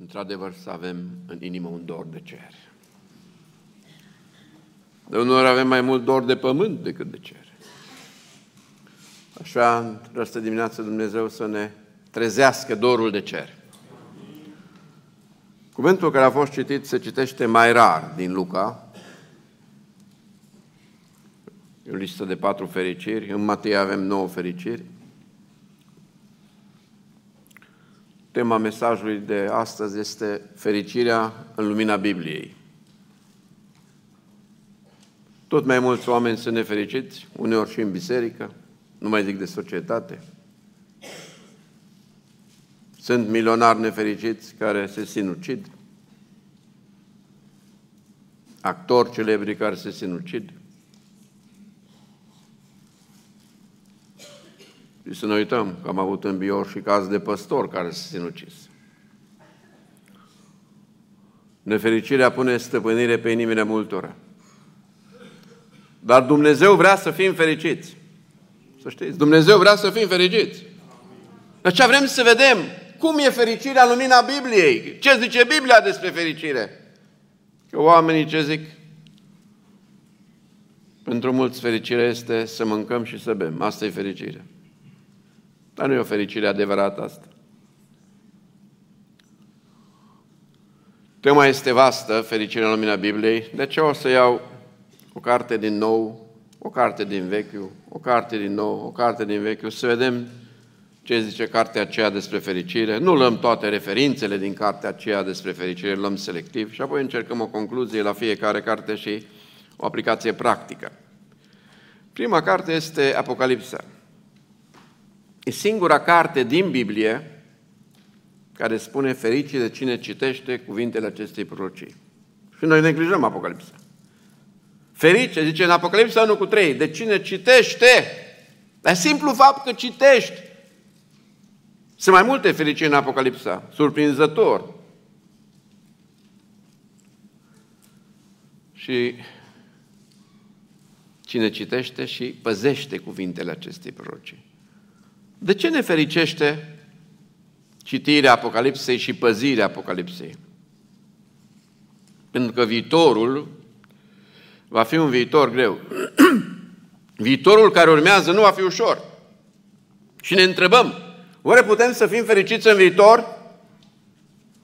într-adevăr să avem în inimă un dor de cer. De unor avem mai mult dor de pământ decât de cer. Așa, în această dimineață Dumnezeu să ne trezească dorul de cer. Cuvântul care a fost citit se citește mai rar din Luca. E o listă de patru fericiri. În Matei avem nouă fericiri. Tema mesajului de astăzi este fericirea în lumina Bibliei. Tot mai mulți oameni sunt nefericiți, uneori și în biserică, nu mai zic de societate. Sunt milionari nefericiți care se sinucid, actori celebri care se sinucid. Și să ne uităm că am avut în bio și caz de păstor care se sinucis. Nefericirea pune stăpânire pe inimile multora. Dar Dumnezeu vrea să fim fericiți. Să știți, Dumnezeu vrea să fim fericiți. Dar ce vrem să vedem? Cum e fericirea în lumina Bibliei? Ce zice Biblia despre fericire? Că oamenii ce zic? Pentru mulți fericirea este să mâncăm și să bem. Asta e fericirea. Dar nu e o fericire adevărată asta. Tema este vastă, fericirea în lumina Bibliei, de ce o să iau o carte din nou, o carte din vechiul, o carte din nou, o carte din vechiul, să vedem ce zice cartea aceea despre fericire. Nu luăm toate referințele din cartea aceea despre fericire, luăm selectiv și apoi încercăm o concluzie la fiecare carte și o aplicație practică. Prima carte este Apocalipsa. E singura carte din Biblie care spune fericit de cine citește cuvintele acestei prorocii. Și noi neglijăm Apocalipsa. Ferice, zice în Apocalipsa 1 cu 3, de cine citește, dar simplu fapt că citești. Sunt mai multe fericiri în Apocalipsa, surprinzător. Și cine citește și păzește cuvintele acestei prorocii. De ce ne fericește citirea Apocalipsei și păzirea Apocalipsei? Pentru că viitorul va fi un viitor greu. Viitorul care urmează nu va fi ușor. Și ne întrebăm, oare putem să fim fericiți în viitor?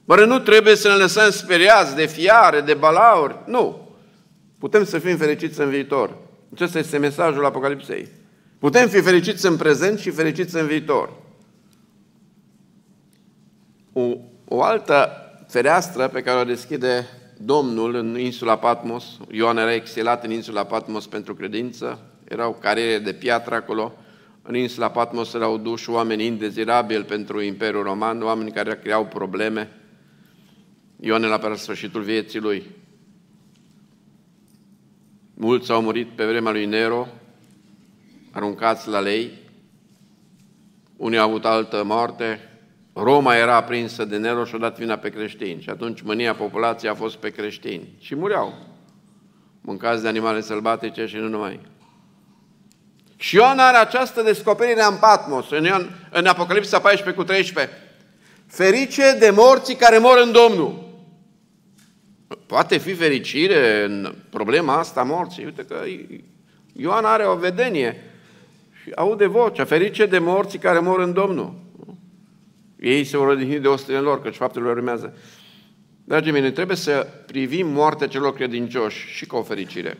Oare nu trebuie să ne lăsăm speriați de fiare, de balauri? Nu. Putem să fim fericiți în viitor. Acesta este mesajul Apocalipsei. Putem fi fericiți în prezent și fericiți în viitor. O, o altă fereastră pe care o deschide Domnul în insula Patmos, Ioan era exilat în insula Patmos pentru credință, erau cariere de piatră acolo, în insula Patmos erau duși oameni indezirabili pentru Imperiul Roman, oameni care creau probleme. Ioan era pe sfârșitul vieții lui. Mulți au murit pe vremea lui Nero, aruncați la lei, unii au avut altă moarte, Roma era aprinsă de Neroș și a dat vina pe creștini. Și atunci mânia populației a fost pe creștini. Și mureau. Mâncați de animale sălbatice și nu numai. Și Ioan are această descoperire în Patmos, în, Ioan, în Apocalipsa 14 cu 13. Ferice de morții care mor în Domnul. Poate fi fericire în problema asta morții. Uite că Ioan are o vedenie și aude vocea, ferice de morții care mor în Domnul. Ei se vor odihni de ostele lor, căci faptele lor urmează. Dragii mei, trebuie să privim moartea celor credincioși și ca o fericire.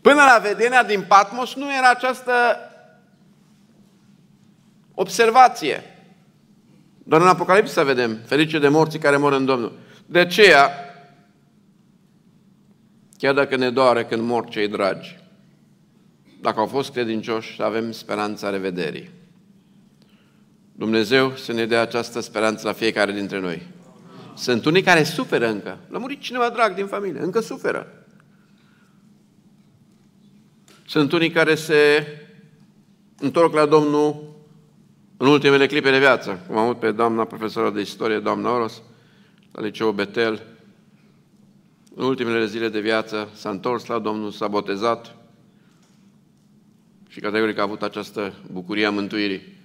Până la vedenia din Patmos nu era această observație. Doar în Apocalipsa vedem ferice de morții care mor în Domnul. De aceea, chiar dacă ne doare când mor cei dragi, dacă au fost credincioși, avem speranța revederii. Dumnezeu să ne dea această speranță la fiecare dintre noi. Sunt unii care suferă încă. L-a murit cineva drag din familie, încă suferă. Sunt unii care se întorc la Domnul în ultimele clipe de viață, cum am avut pe doamna profesoră de istorie, doamna Oros, la liceu Betel. În ultimele zile de viață s-a întors la Domnul, s-a botezat și categoric a avut această bucurie a mântuirii.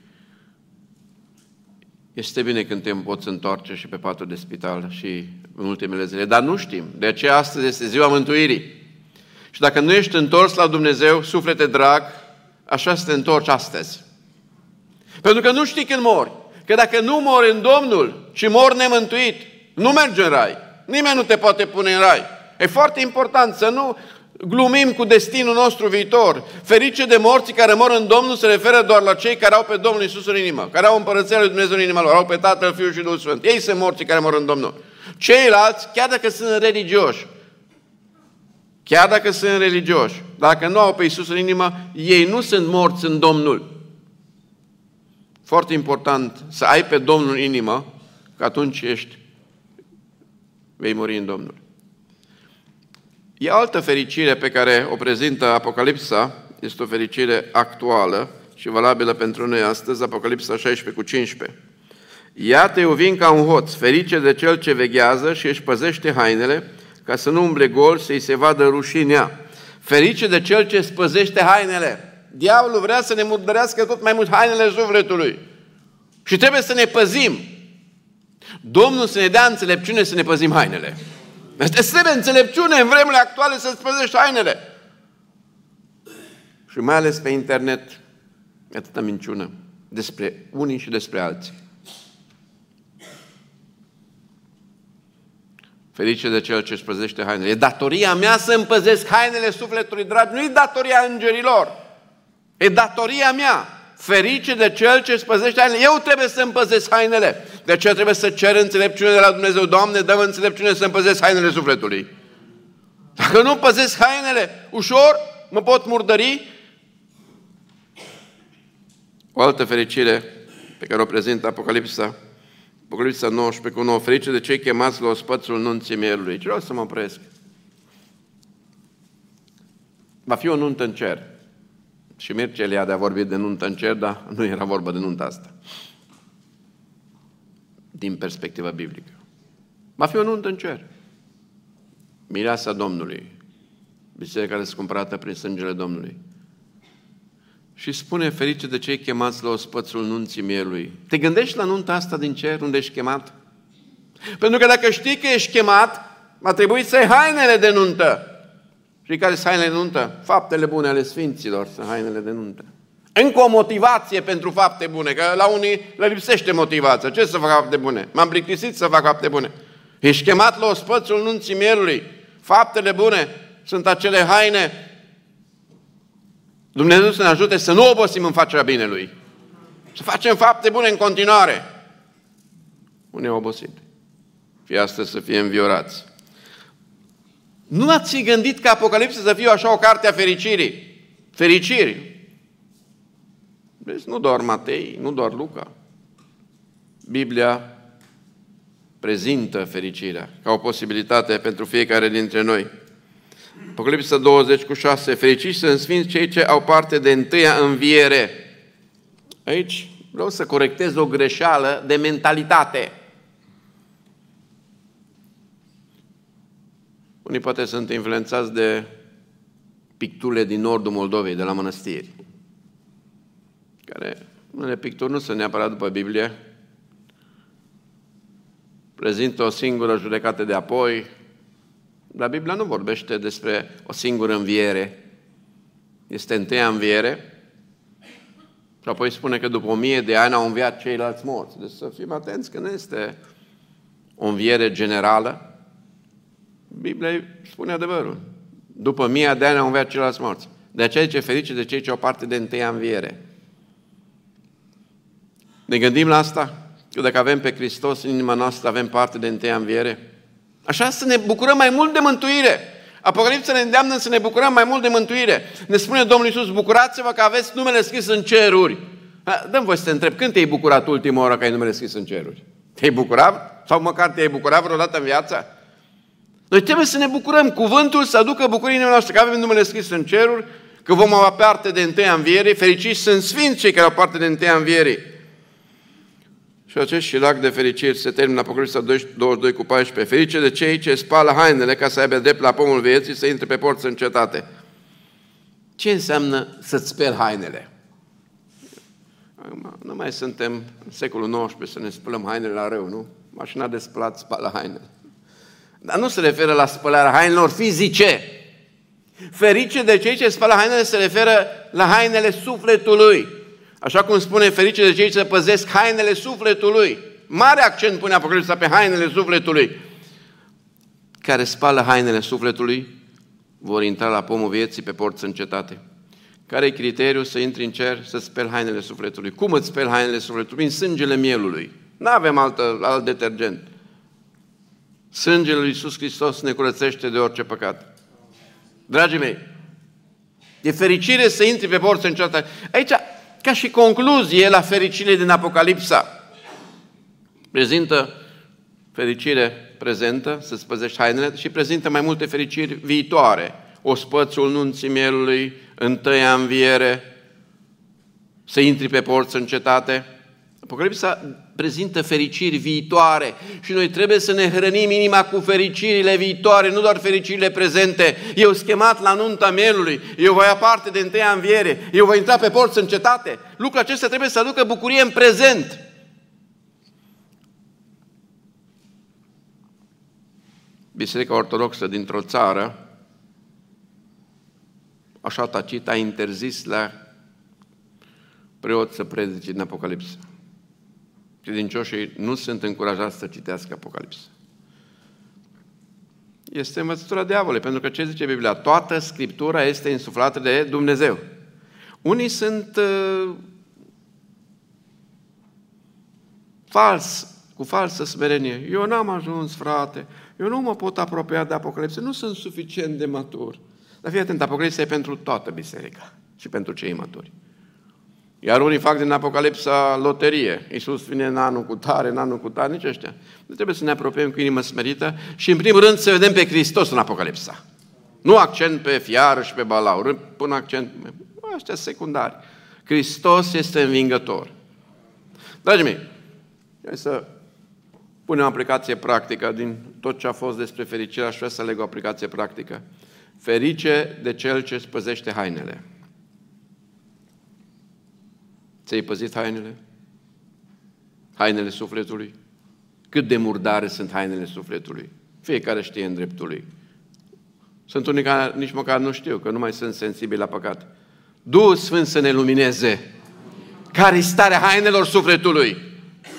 este bine când te poți întoarce și pe patul de spital și în ultimele zile, dar nu știm. De aceea astăzi este ziua mântuirii. Și dacă nu ești întors la Dumnezeu, suflete drag, așa să te întorci astăzi. Pentru că nu știi când mori. Că dacă nu mori în Domnul și mori nemântuit, nu mergi în rai. Nimeni nu te poate pune în rai. E foarte important să nu glumim cu destinul nostru viitor. Ferice de morții care mor în Domnul se referă doar la cei care au pe Domnul Isus în inimă, care au împărăția lui Dumnezeu în inima lor, au pe Tatăl, Fiul și Duhul Sfânt. Ei sunt morții care mor în Domnul. Ceilalți, chiar dacă sunt religioși, chiar dacă sunt religioși, dacă nu au pe Isus în inimă, ei nu sunt morți în Domnul. Foarte important să ai pe Domnul în inimă, că atunci ești, vei muri în Domnul. E altă fericire pe care o prezintă Apocalipsa, este o fericire actuală și valabilă pentru noi astăzi, Apocalipsa 16 cu 15. Iată, eu vin ca un hoț, ferice de cel ce veghează și își păzește hainele, ca să nu umble gol, să-i se vadă rușinea. Ferice de cel ce îți păzește hainele. Diavolul vrea să ne murdărească tot mai mult hainele sufletului. Și trebuie să ne păzim. Domnul să ne dea înțelepciune să ne păzim hainele. Este trebuie înțelepciune în vremurile actuale să-ți păzești hainele. Și mai ales pe internet, atâta minciună despre unii și despre alții. Ferice de cel ce își păzește hainele. E datoria mea să împăzesc hainele sufletului drag, nu e datoria îngerilor. E datoria mea. Ferice de cel ce își păzește hainele. Eu trebuie să împăzesc hainele. De aceea trebuie să cer înțelepciune de la Dumnezeu. Doamne, dă înțelepciune să împăzesc hainele sufletului. Dacă nu păzesc hainele ușor, mă pot murdări. O altă fericire pe care o prezintă Apocalipsa, Apocalipsa 19 cu 9, ferice de cei chemați la ospățul nunții mielului. Ce vreau să mă opresc? Va fi o nuntă în cer. Și Mircea Eliade a vorbit de nuntă în cer, dar nu era vorba de nuntă asta. Din perspectiva biblică. Va fi o nuntă în cer. Mireasa Domnului. Biserica răscumpărată prin sângele Domnului. Și spune ferice de cei chemați la ospățul nunții mielui. Te gândești la nunta asta din cer, unde ești chemat? Pentru că dacă știi că ești chemat, va trebui să ai hainele de nuntă. Și care sunt hainele de nuntă? Faptele bune ale Sfinților sunt hainele de nuntă. Încă o motivație pentru fapte bune, că la unii le lipsește motivația. Ce să fac fapte bune? M-am plictisit să fac fapte bune. Ești chemat la ospățul nunții mielului. Faptele bune sunt acele haine. Dumnezeu să ne ajute să nu obosim în facerea binelui. Să facem fapte bune în continuare. Unii au obosit. Fie astăzi să fie înviorați. Nu ați gândit că Apocalipsa să fie așa o carte a fericirii? Fericiri. Deci nu doar Matei, nu doar Luca. Biblia prezintă fericirea ca o posibilitate pentru fiecare dintre noi. Apocalipsa 20 cu 6. Fericiți sunt sfinți cei ce au parte de întâia înviere. Aici vreau să corectez o greșeală de mentalitate. Unii poate sunt influențați de picturile din nordul Moldovei, de la mănăstiri, care unele picturi nu sunt neapărat după Biblie, prezintă o singură judecată de apoi, dar Biblia nu vorbește despre o singură înviere. Este întâia înviere și apoi spune că după o mie de ani au înviat ceilalți morți. Deci să fim atenți că nu este o înviere generală, Biblia spune adevărul. După mii de ani au înviat ceilalți morți. De aceea ce ferice de cei ce au parte de întâia înviere. Ne gândim la asta? Că dacă avem pe Hristos în inima noastră, avem parte de întâia înviere? Așa să ne bucurăm mai mult de mântuire. Apocalipsa ne îndeamnă să ne bucurăm mai mult de mântuire. Ne spune Domnul Iisus, bucurați-vă că aveți numele scris în ceruri. Dăm voi să te întreb, când te-ai bucurat ultima oară că ai numele scris în ceruri? Te-ai bucurat? Sau măcar te-ai bucurat vreodată în viața? Noi trebuie să ne bucurăm. Cuvântul să aducă bucurii noastre, că avem numele scris în ceruri, că vom avea parte de întâia înviere, fericiți sunt sfinți cei care au parte de întâia înviere. Și acest șilac de fericiri se termină Apocalipsa 22 cu 14. Ferice de cei ce spală hainele ca să aibă drept la pomul vieții să intre pe porți în cetate. Ce înseamnă să-ți speli hainele? nu mai suntem în secolul XIX să ne spălăm hainele la rău, nu? Mașina de spălat spală hainele. Dar nu se referă la spălarea hainelor fizice. Ferice de cei ce spală hainele se referă la hainele sufletului. Așa cum spune ferice de cei ce păzesc hainele sufletului. Mare accent pune Apocalipsa pe hainele sufletului. Care spală hainele sufletului vor intra la pomul vieții pe porți încetate. Care e criteriul să intri în cer, să speli hainele sufletului? Cum îți speli hainele sufletului? Prin sângele mielului. Nu avem alt, alt detergent. Sângele lui Iisus Hristos ne curățește de orice păcat. Dragii mei, e fericire să intri pe porți încetate. Aici, ca și concluzie la fericire din Apocalipsa, prezintă fericire prezentă, să-ți păzești hainele, și prezintă mai multe fericiri viitoare. Ospățul nunții mielului, întâia înviere, să intri pe porți în cetate. Apocalipsa prezintă fericiri viitoare și noi trebuie să ne hrănim inima cu fericirile viitoare, nu doar fericirile prezente. Eu schemat la nunta mielului, eu voi aparte de întâia înviere, eu voi intra pe porți în cetate. Lucrul acesta trebuie să aducă bucurie în prezent. Biserica Ortodoxă dintr-o țară, așa tacit, a interzis la preot să predice în Apocalipsă. Credincioșii nu sunt încurajați să citească Apocalipsa. Este învățătura diavolului, pentru că ce zice Biblia? Toată Scriptura este insuflată de Dumnezeu. Unii sunt uh, fals, cu falsă smerenie. Eu n-am ajuns, frate, eu nu mă pot apropia de Apocalipsă, nu sunt suficient de matur. Dar fii atent, Apocalipsa e pentru toată biserica și pentru cei maturi. Iar unii fac din Apocalipsa loterie. Iisus vine în anul cu tare, în anul cu tare, nici ăștia. Nu trebuie să ne apropiem cu inimă smerită și, în primul rând, să vedem pe Hristos în Apocalipsa. Nu accent pe fiară și pe balaur, pun accent, ăștia secundari. Hristos este învingător. Dragii mei, hai să punem o aplicație practică din tot ce a fost despre fericire, aș vrea să leg o aplicație practică. Ferice de cel ce îți păzește hainele. Ți-ai păzit hainele? Hainele sufletului? Cât de murdare sunt hainele sufletului? Fiecare știe în dreptul lui. Sunt unii care nici măcar nu știu, că nu mai sunt sensibili la păcat. Duhul Sfânt să ne lumineze. Care starea hainelor sufletului?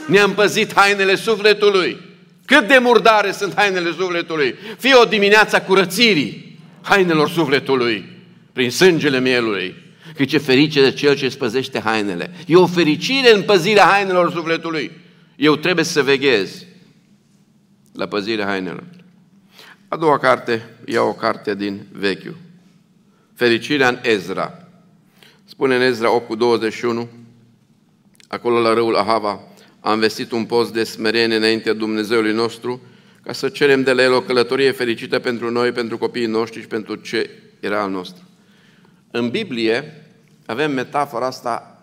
Ne-am păzit hainele sufletului. Cât de murdare sunt hainele sufletului. Fie o dimineață a curățirii hainelor sufletului prin sângele mielului că ce ferice de cel ce îți păzește hainele. E o fericire în păzirea hainelor sufletului. Eu trebuie să veghez la păzirea hainelor. A doua carte, iau o carte din Vechiul. Fericirea în Ezra. Spune în Ezra 8 cu 21, acolo la râul Ahava, am vestit un post de smerenie înaintea Dumnezeului nostru, ca să cerem de la el o călătorie fericită pentru noi, pentru copiii noștri și pentru ce era al nostru. În Biblie avem metafora asta,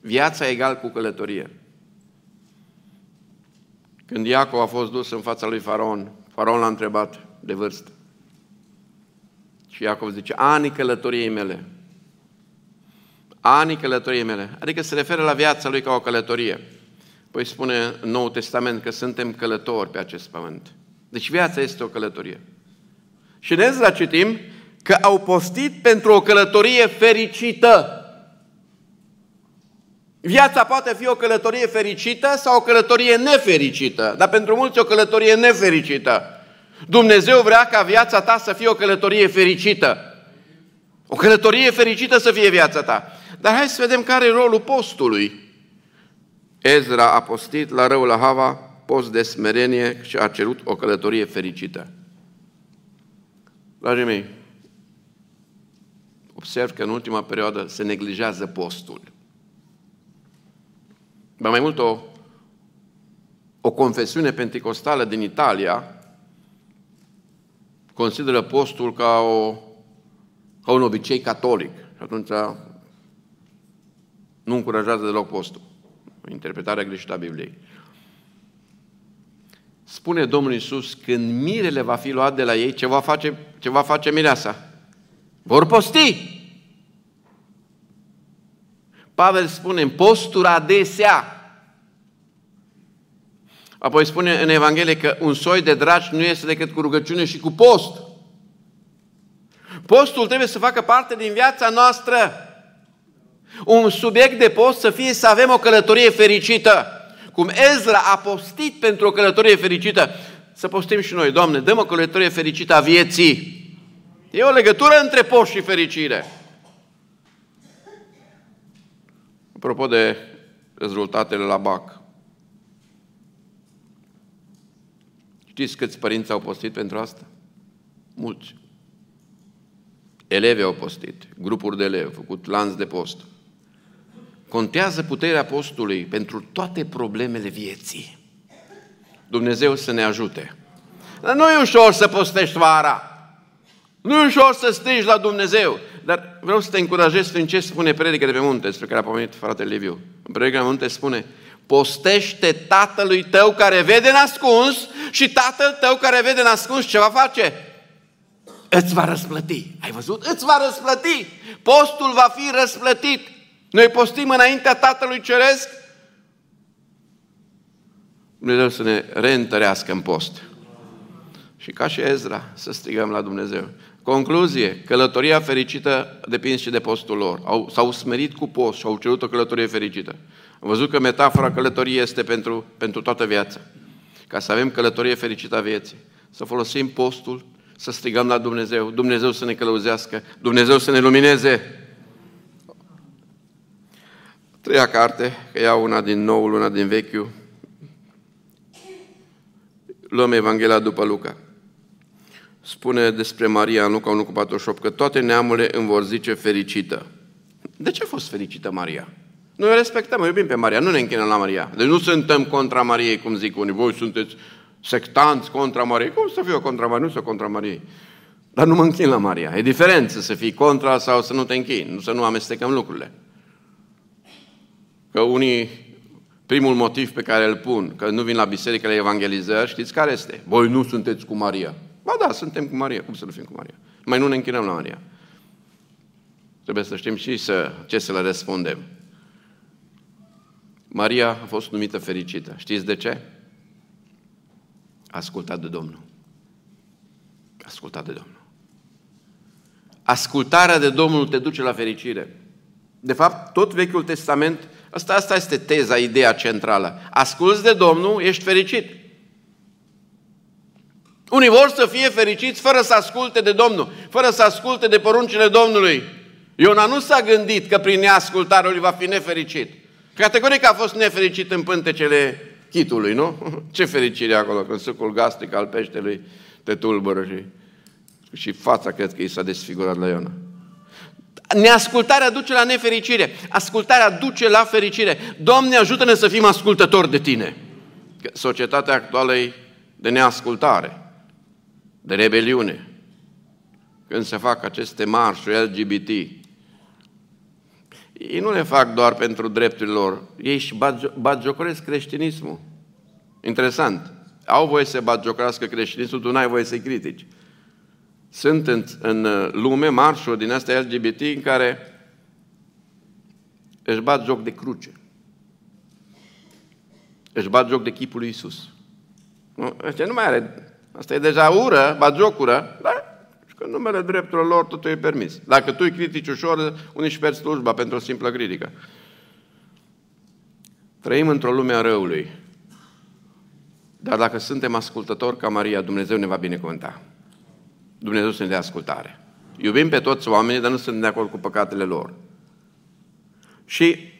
viața egal cu călătorie. Când Iacov a fost dus în fața lui Faraon, Faraon l-a întrebat de vârstă. Și Iacov zice, anii călătoriei mele. Anii călătoriei mele. Adică se referă la viața lui ca o călătorie. Păi spune în Noul Testament că suntem călători pe acest pământ. Deci viața este o călătorie. Și în Ezra citim că au postit pentru o călătorie fericită. Viața poate fi o călătorie fericită sau o călătorie nefericită, dar pentru mulți o călătorie nefericită. Dumnezeu vrea ca viața ta să fie o călătorie fericită. O călătorie fericită să fie viața ta. Dar hai să vedem care e rolul postului. Ezra a postit la răul la Hava, post de smerenie și a cerut o călătorie fericită. Dragii mei, observ că în ultima perioadă se neglijează postul. Ba mai mult, o, o confesiune pentecostală din Italia consideră postul ca, o, ca un obicei catolic. Și atunci nu încurajează deloc postul. Interpretarea greșită a Bibliei. Spune Domnul Iisus, când mirele va fi luat de la ei, ce va face, ce va face mireasa? Vor posti. Pavel spune, postura adesea. Apoi spune în Evanghelie că un soi de dragi nu este decât cu rugăciune și cu post. Postul trebuie să facă parte din viața noastră. Un subiect de post să fie să avem o călătorie fericită. Cum Ezra a postit pentru o călătorie fericită, să postim și noi. Doamne, dăm o călătorie fericită a vieții. E o legătură între post și fericire. Apropo de rezultatele la BAC. Știți câți părinți au postit pentru asta? Mulți. Elevi au postit, grupuri de elevi, făcut lanț de post. Contează puterea postului pentru toate problemele vieții. Dumnezeu să ne ajute. Dar nu e ușor să postești vara. Nu e ușor să strigi la Dumnezeu. Dar vreau să te încurajez prin ce spune predica de pe munte, despre care a pomenit fratele Liviu. În predica de pe munte spune, postește tatălui tău care vede nascuns și tatăl tău care vede nascuns ce va face? Îți va răsplăti. Ai văzut? Îți va răsplăti. Postul va fi răsplătit. Noi postim înaintea Tatălui Ceresc. Dumnezeu să ne reîntărească în post. Și ca și Ezra, să strigăm la Dumnezeu. Concluzie, călătoria fericită depinde și de postul lor. Au, s-au smerit cu post și au cerut o călătorie fericită. Am văzut că metafora călătoriei este pentru, pentru toată viața. Ca să avem călătorie fericită a vieții. Să folosim postul, să strigăm la Dumnezeu, Dumnezeu să ne călăuzească, Dumnezeu să ne lumineze. Treia carte, că iau una din noul, una din vechiul. Luăm Evanghelia după Luca spune despre Maria în Luca 1 cu 48 că toate neamurile îmi vor zice fericită. De ce a fost fericită Maria? Noi o respectăm, o iubim pe Maria, nu ne închinăm la Maria. Deci nu suntem contra Mariei, cum zic unii. Voi sunteți sectanți contra Mariei. Cum să fiu contra Mariei? Nu sunt contra Mariei. Dar nu mă închin la Maria. E diferență să fii contra sau să nu te închini, să nu amestecăm lucrurile. Că unii, primul motiv pe care îl pun, că nu vin la biserică la evangelizări, știți care este? Voi nu sunteți cu Maria. Ba da, suntem cu Maria. Cum să nu fim cu Maria? Mai nu ne închinăm la Maria. Trebuie să știm și să, ce să le răspundem. Maria a fost numită fericită. Știți de ce? Ascultat de Domnul. Ascultat de Domnul. Ascultarea de Domnul te duce la fericire. De fapt, tot Vechiul Testament, asta, asta este teza, ideea centrală. Asculți de Domnul, ești fericit. Unii vor să fie fericiți fără să asculte de Domnul, fără să asculte de poruncile Domnului. Iona nu s-a gândit că prin neascultare lui va fi nefericit. Categoric a fost nefericit în pântecele chitului, nu? Ce fericire acolo, când sucul gastric al peștelui te tulbură și, și fața cred că i s-a desfigurat la Iona. Neascultarea duce la nefericire. Ascultarea duce la fericire. Doamne, ajută-ne să fim ascultători de Tine. Că societatea actuală e de neascultare de rebeliune, când se fac aceste marșuri LGBT, ei nu le fac doar pentru drepturile lor, ei își batjocoresc creștinismul. Interesant. Au voie să batjocorească creștinismul, tu n-ai voie să-i critici. Sunt în, în lume marșuri din astea LGBT în care își bat joc de cruce. Își bat joc de chipul lui Isus. Nu, nu mai are Asta e deja ură, bagiocură, dar și că în numele drepturilor lor totul e permis. Dacă tu îi critici ușor, unii își pierd slujba pentru o simplă critică. Trăim într-o lume a răului. Dar dacă suntem ascultători ca Maria, Dumnezeu ne va binecuvânta. Dumnezeu să ne dea ascultare. Iubim pe toți oamenii, dar nu suntem de acord cu păcatele lor. Și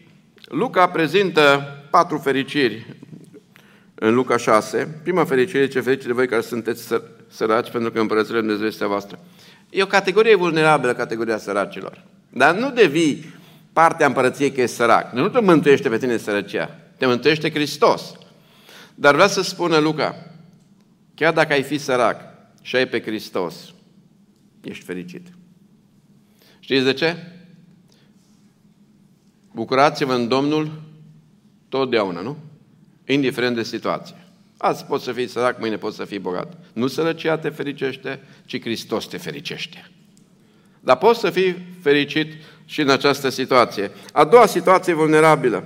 Luca prezintă patru fericiri în Luca 6, prima fericire, ce fericire de voi care sunteți săraci, pentru că împărățirea Dumnezeu este a voastră. E o categorie vulnerabilă, categoria săracilor. Dar nu devii partea împărăției că e sărac. Nu te mântuiește pe tine sărăcia, te mântuiește Hristos. Dar vrea să spună Luca, chiar dacă ai fi sărac și ai pe Hristos, ești fericit. Știți de ce? Bucurați-vă în Domnul totdeauna, nu? Indiferent de situație. Azi poți să fii sărac, mâine poți să fii bogat. Nu sărăcia te fericește, ci Hristos te fericește. Dar poți să fii fericit și în această situație. A doua situație vulnerabilă.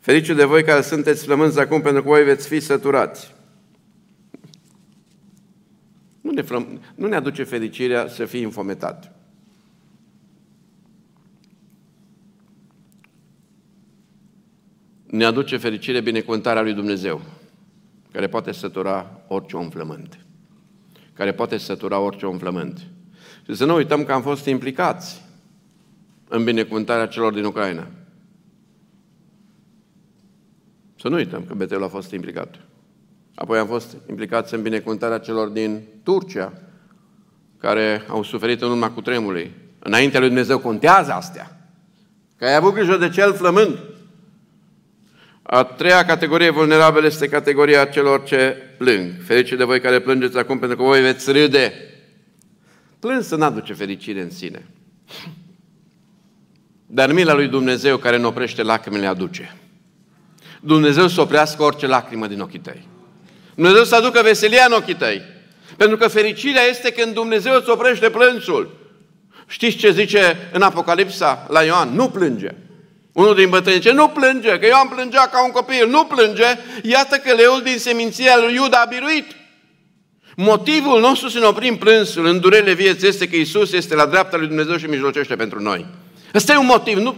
Ferice de voi care sunteți flămânzi acum, pentru că voi veți fi săturați. Nu ne, flăm, nu ne aduce fericirea să fii infometat. Ne aduce fericire binecuvântarea lui Dumnezeu, care poate sătura orice om flământ. Care poate sătura orice om flământ. Și să nu uităm că am fost implicați în binecuvântarea celor din Ucraina. Să nu uităm că Betel a fost implicat. Apoi am fost implicați în binecuvântarea celor din Turcia, care au suferit în urma cutremului. Înaintea lui Dumnezeu contează astea. Că ai avut grijă de cel flămând. A treia categorie vulnerabilă este categoria celor ce plâng. Ferice de voi care plângeți acum, pentru că voi veți râde. Plâns să n-aduce fericire în sine. Dar mila lui Dumnezeu care nu oprește lacrimile aduce. Dumnezeu să oprească orice lacrimă din ochii tăi. Dumnezeu să aducă veselia în ochii tăi. Pentru că fericirea este când Dumnezeu îți oprește plânsul. Știți ce zice în Apocalipsa la Ioan? Nu plânge. Unul din bătrâni zice, nu plânge, că Ioan plângea ca un copil. Nu plânge, iată că leul din seminția lui Iuda a biruit. Motivul nostru să ne oprim plânsul în durele vieții este că Isus este la dreapta lui Dumnezeu și mijlocește pentru noi. Ăsta e un motiv. Nu,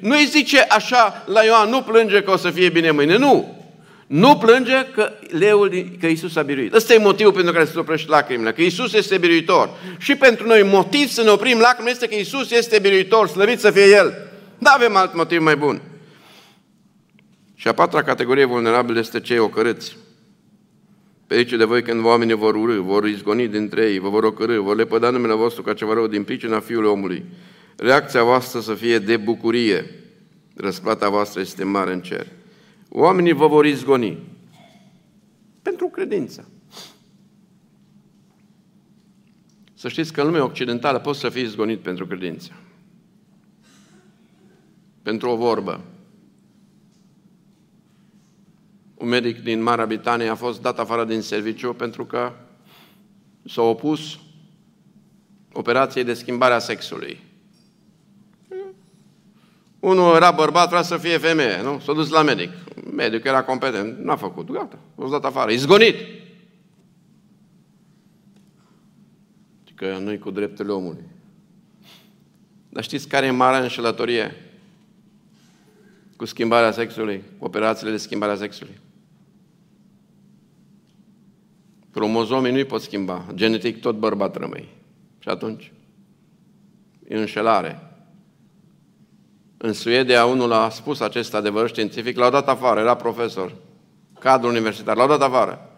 nu îi zice așa la Ioan, nu plânge că o să fie bine mâine. Nu. Nu plânge că leul, că Isus a biruit. Ăsta e motivul pentru care se oprește lacrimile, că Isus este biruitor. Și pentru noi motiv să ne oprim lacrimile este că Isus este biruitor, slăvit să fie El. Nu avem alt motiv mai bun. Și a patra categorie vulnerabilă este cei ocărâți. Ferice de voi când oamenii vor urâ, vor izgoni dintre ei, vă vor ocărâ, vor lepăda numele vostru ca ceva rău din pricina Fiului omului. Reacția voastră să fie de bucurie. Răsplata voastră este mare în cer. Oamenii vă vor izgoni. Pentru credință. Să știți că în lumea occidentală poți să fii izgonit pentru credință. Pentru o vorbă. Un medic din Marea Britanie a fost dat afară din serviciu pentru că s-a opus operației de schimbare a sexului. Unul era bărbat, vrea să fie femeie, nu? S-a dus la medic. Medicul era competent, n-a făcut, gata, a dat afară, izgonit. Că nu-i cu drepturile omului. Dar știți care e marea înșelătorie? Cu schimbarea sexului, cu operațiile de schimbare a sexului. Cromozomii nu-i pot schimba. Genetic tot bărbat rămâi. Și atunci? E înșelare. În Suedia, unul a spus acest adevăr științific, l-au dat afară, era profesor, cadru universitar, l-au dat afară.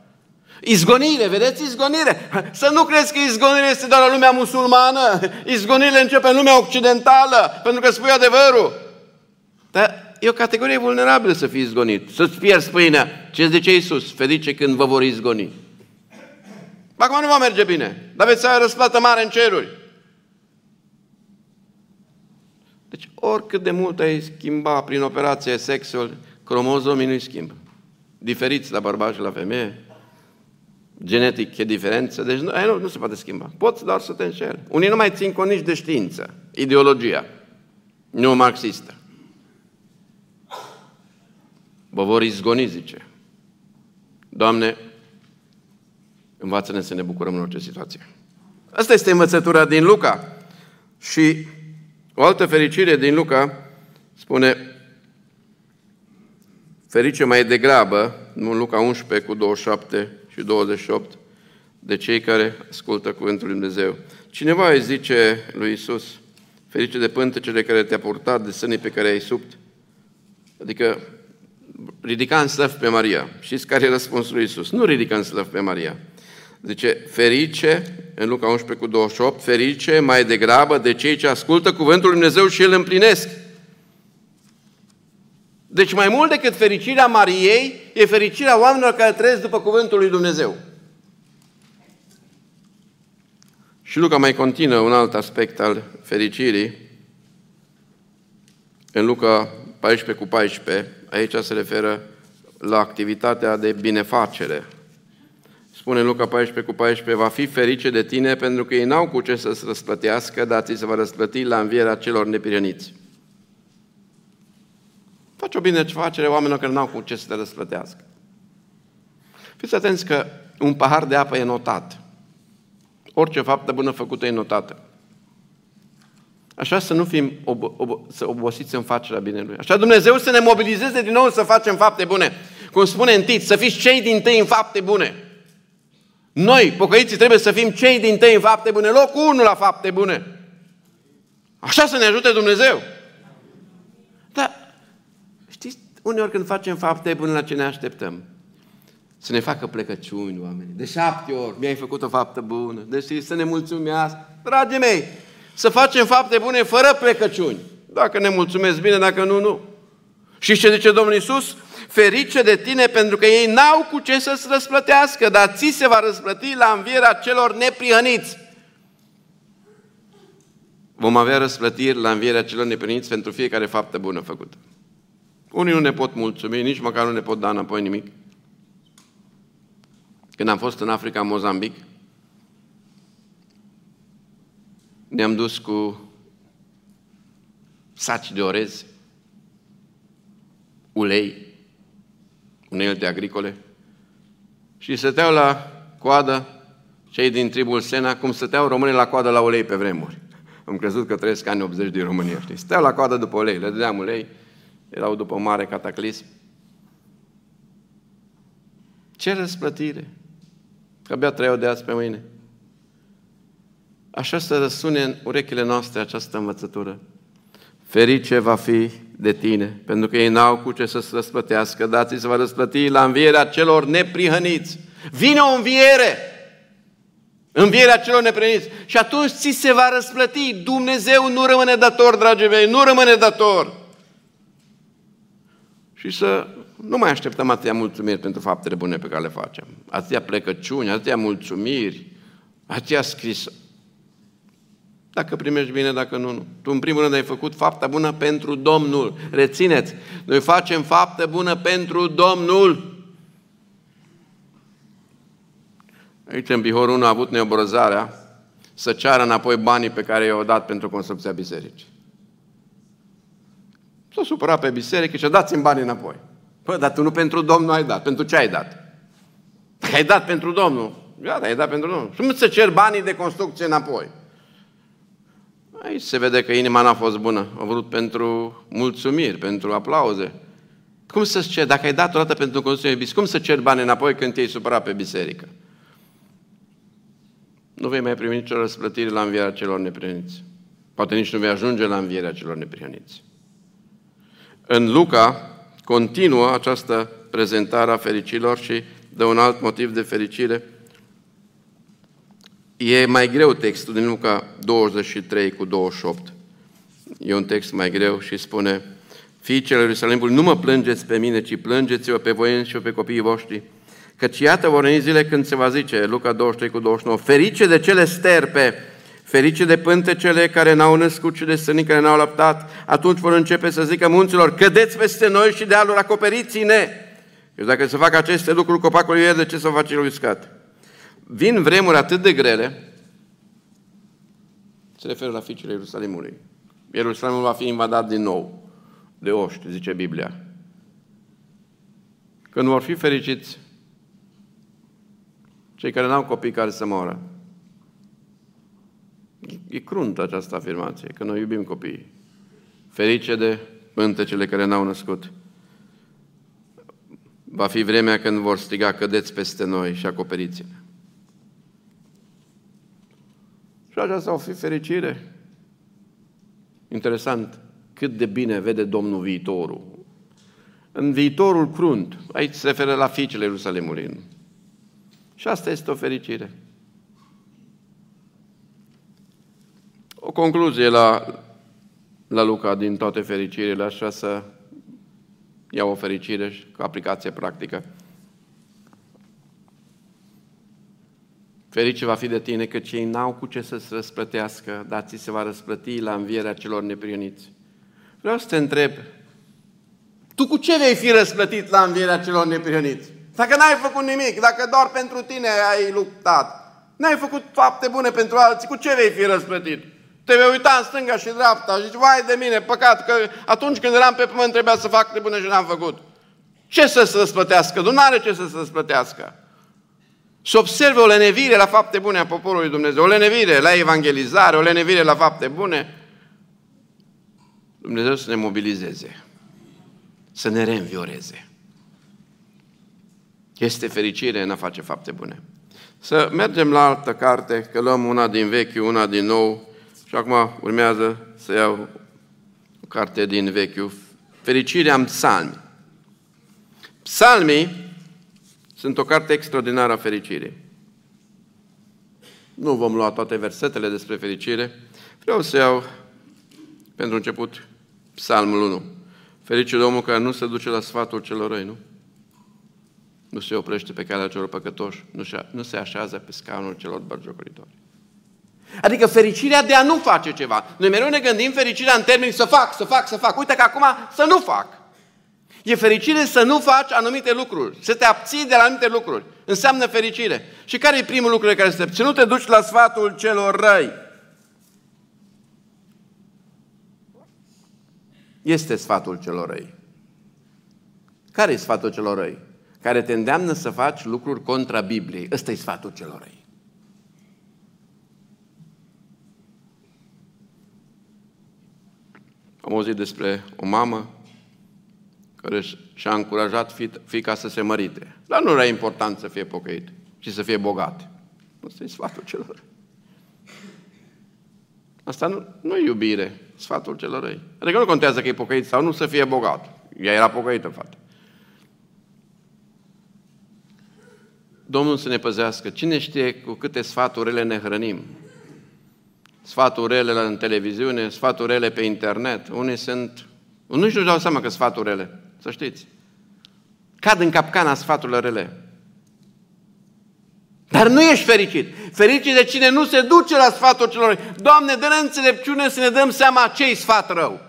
Izgonire, vedeți, izgonire. Să nu crezi că izgonire este doar la lumea musulmană. Izgonire începe în lumea occidentală, pentru că spui adevărul. Dar e o categorie vulnerabilă să fii izgonit, să-ți pierzi pâinea. Ce zice Iisus? Ferice când vă vor izgoni. Acum nu va merge bine, dar veți avea răsplată mare în ceruri. Deci oricât de mult ai schimba prin operație sexul, cromozomii nu-i schimbă. Diferiți la bărbat și la femeie, genetic e diferență, deci nu, nu, nu se poate schimba. Poți doar să te înșeli. Unii nu mai țin cu nici de știință, ideologia, nu marxistă. Vă vor izgoni, zice. Doamne, învață-ne să ne bucurăm în orice situație. Asta este învățătura din Luca. Și o altă fericire din Luca spune, ferice mai degrabă, nu în Luca 11 cu 27 și 28, de cei care ascultă Cuvântul Lui Dumnezeu. Cineva îi zice lui Isus, ferice de pântecele care te-a purtat, de sânii pe care ai subt. Adică ridica în slăv pe Maria. Știți care e răspunsul lui Isus? Nu ridica în slăv pe Maria. Zice, ferice, în Luca 11 cu 28, ferice mai degrabă de cei ce ascultă cuvântul lui Dumnezeu și îl împlinesc. Deci mai mult decât fericirea Mariei, e fericirea oamenilor care trăiesc după cuvântul lui Dumnezeu. Și Luca mai continuă un alt aspect al fericirii. În Luca 14 cu 14, aici se referă la activitatea de binefacere spune în Luca 14 cu 14, va fi ferice de tine pentru că ei n-au cu ce să-ți răsplătească, dar ți se va răsplăti la învierea celor nepireniți. Faci o binefacere oamenilor care n-au cu ce să te răsplătească. Fiți atenți că un pahar de apă e notat. Orice faptă bună făcută e notată. Așa să nu fim ob- ob- să obosiți în facerea binelui. Așa Dumnezeu să ne mobilizeze din nou să facem fapte bune. Cum spune în tit, să fiți cei din tăi în fapte bune. Noi, pocăiții, trebuie să fim cei din tăi în fapte bune. Locul unu la fapte bune. Așa să ne ajute Dumnezeu. Dar, știți, uneori când facem fapte bune, la ce ne așteptăm? Să ne facă plecăciuni oameni. De șapte ori mi-ai făcut o faptă bună. Deci să ne mulțumească. Dragii mei, să facem fapte bune fără plecăciuni. Dacă ne mulțumesc bine, dacă nu, nu. Și ce zice Domnul Isus? Ferice de tine pentru că ei n-au cu ce să-ți răsplătească, dar ți se va răsplăti la învierea celor neprihăniți. Vom avea răsplătiri la învierea celor neprihăniți pentru fiecare faptă bună făcută. Unii nu ne pot mulțumi, nici măcar nu ne pot da înapoi nimic. Când am fost în Africa, în Mozambic, ne-am dus cu saci de orez, ulei, unelte agricole și stăteau la coadă cei din tribul Sena, cum stăteau românii la coadă la ulei pe vremuri. Am crezut că trăiesc anii 80 din România, știi? Stăteau la coadă după ulei, le dădeam ulei, erau după mare cataclism. Ce răsplătire! Că abia trăiau de azi pe mâine. Așa să răsune în urechile noastre această învățătură. Ferice va fi de tine, pentru că ei n-au cu ce să-ți răsplătească, dar ți se va răsplăti la învierea celor neprihăniți. Vine o înviere! Învierea celor neprihăniți. Și atunci ți se va răsplăti. Dumnezeu nu rămâne dator, dragii mei, nu rămâne dator. Și să nu mai așteptăm atâtea mulțumiri pentru faptele bune pe care le facem. Atâtea plecăciuni, atâtea mulțumiri, atâtea scris dacă primești bine, dacă nu, nu. Tu în primul rând ai făcut fapta bună pentru Domnul. Rețineți, noi facem faptă bună pentru Domnul. Aici în Bihor 1 a avut neobrăzarea să ceară înapoi banii pe care i-au dat pentru construcția bisericii. S-a supărat pe biserică și a dat-mi banii înapoi. Păi, dar tu nu pentru Domnul ai dat. Pentru ce ai dat? Dacă ai dat pentru Domnul, gata, ai dat pentru Domnul. Și nu să cer banii de construcție înapoi. Aici se vede că inima n-a fost bună. A vrut pentru mulțumiri, pentru aplauze. Cum să-ți cer? Dacă ai dat o dată pentru construcție biserică, cum să cer bani înapoi când te-ai supărat pe biserică? Nu vei mai primi nicio răsplătire la învierea celor neprihăniți. Poate nici nu vei ajunge la învierea celor neprihăniți. În Luca continuă această prezentare a fericilor și de un alt motiv de fericire – E mai greu textul din Luca 23 cu 28. E un text mai greu și spune Fiicele Ierusalimului, nu mă plângeți pe mine, ci plângeți-vă pe voi și pe copiii voștri. Căci iată vor veni zile când se va zice, Luca 23 cu 29, ferice de cele sterpe, ferice de pântecele care n-au născut și de sânii care n-au lăptat, atunci vor începe să zică munților, cădeți peste noi și de aluri acoperiți-ne. Deci dacă se fac aceste lucruri, copacul e de ce să face lui uscat? Vin vremuri atât de grele, se referă la fiicele Ierusalimului. Ierusalimul va fi invadat din nou de oști, zice Biblia. Când vor fi fericiți cei care n-au copii care să moară. E cruntă această afirmație, că noi iubim copiii. Ferice de pântecele care n-au născut. Va fi vremea când vor striga, cădeți peste noi și acoperiți-ne. Și aceasta o fi fericire. Interesant cât de bine vede Domnul viitorul. În viitorul crunt, aici se referă la fiicele Ierusalimului. Și asta este o fericire. O concluzie la, la Luca din toate fericirile, așa să iau o fericire și cu aplicație practică. Ferice va fi de tine că cei n-au cu ce să-ți răsplătească, dar ți se va răsplăti la învierea celor neprioniți. Vreau să te întreb, tu cu ce vei fi răsplătit la învierea celor neprioniți? Dacă n-ai făcut nimic, dacă doar pentru tine ai luptat, n-ai făcut fapte bune pentru alții, cu ce vei fi răsplătit? Te vei uita în stânga și dreapta și zici, vai de mine, păcat, că atunci când eram pe pământ trebuia să fac de bune și n-am făcut. Ce să se răsplătească? Nu are ce să se răsplătească. Să observe o lenevire la fapte bune a poporului Dumnezeu, o lenevire la evangelizare, o lenevire la fapte bune. Dumnezeu să ne mobilizeze, să ne reînvioreze. Este fericire în a face fapte bune. Să mergem la altă carte, că luăm una din vechi, una din nou și acum urmează să iau o carte din vechiul. Fericirea în psalmi. Psalmii sunt o carte extraordinară a fericirii. Nu vom lua toate versetele despre fericire. Vreau să iau, pentru început, Psalmul 1. Fericit omul care nu se duce la sfatul celor răi, nu? Nu se oprește pe calea celor păcătoși, nu se așează pe scaunul celor bărjocoritori. Adică fericirea de a nu face ceva. Noi mereu ne gândim fericirea în termeni să fac, să fac, să fac. Uite că acum să nu fac. E fericire să nu faci anumite lucruri, să te abții de la anumite lucruri. Înseamnă fericire. Și care e primul lucru care se Să nu te duci la sfatul celor răi. Este sfatul celor răi. Care e sfatul celor răi? Care te îndeamnă să faci lucruri contra Bibliei. Ăsta e sfatul celor răi. Am auzit despre o mamă care și-a încurajat fica să se mărite. Dar nu era important să fie pocăit, ci să fie bogat. Asta e sfatul celor. Asta nu, nu e iubire, sfatul celor răi. Adică nu contează că e pocăit sau nu să fie bogat. Ea era pocăită, fată. Domnul să ne păzească. Cine știe cu câte sfaturi rele ne hrănim? Sfaturi rele în televiziune, sfaturi rele pe internet. Unii sunt... Nu și dau seama că sfaturi rele. Să știți. Cad în capcana sfaturilor rele. Dar nu ești fericit. Fericit de cine nu se duce la sfatul celor. Doamne, dă înțelepciune să ne dăm seama ce sfat rău.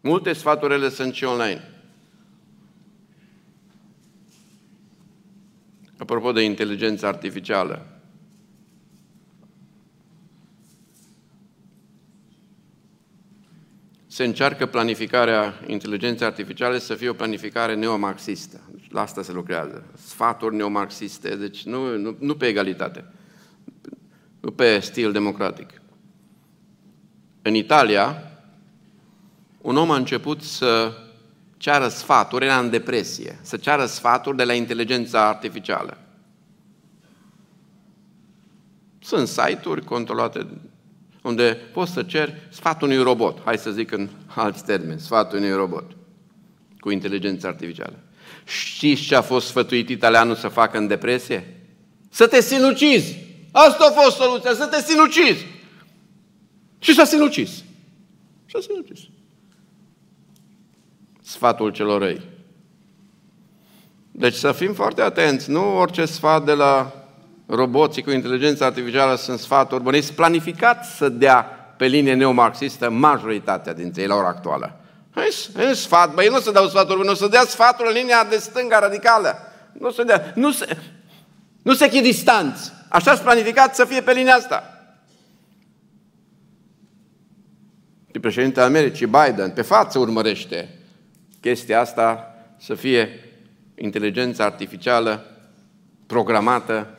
Multe sfaturi rele sunt și online. Apropo de inteligența artificială, se încearcă planificarea inteligenței artificiale să fie o planificare neomarxistă. Deci la asta se lucrează. Sfaturi neomarxiste, deci nu, nu, nu pe egalitate, nu pe stil democratic. În Italia, un om a început să ceară sfaturi, era în depresie, să ceară sfaturi de la inteligența artificială. Sunt site-uri controlate unde poți să ceri sfatul unui robot, hai să zic în alți termeni, sfatul unui robot cu inteligență artificială. Știți ce a fost sfătuit italianul să facă în depresie? Să te sinucizi! Asta a fost soluția, să te sinucizi! Și s-a sinucis. S-a sinucis. Sfatul celor răi. Deci să fim foarte atenți, nu orice sfat de la roboții cu inteligență artificială sunt sfaturi bune. Este planificat să dea pe linie neomarxistă majoritatea dintre ei la ora actuală. E sfat, băi, nu se dau sfaturi bune, nu se dea sfaturi în linia de stânga radicală. Nu se dea, nu se, nu se chidistanți. Așa s planificat să fie pe linia asta. Și președintele Americii, Biden, pe față urmărește chestia asta să fie inteligența artificială programată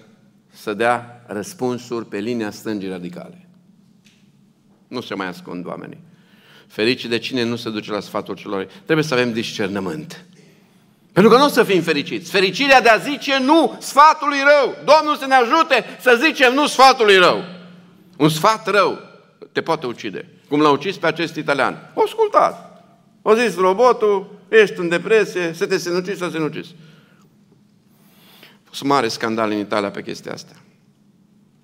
să dea răspunsuri pe linia stângii radicale. Nu se mai ascund oamenii. Fericit de cine nu se duce la sfatul celor. Trebuie să avem discernământ. Pentru că nu o să fim fericiți. Fericirea de a zice nu sfatului rău. Domnul să ne ajute să zicem nu sfatului rău. Un sfat rău te poate ucide. Cum l-a ucis pe acest italian. O ascultat. O zis robotul, ești în depresie, să te sinucizi, să te sinucizi fost mare scandal în Italia pe chestia asta.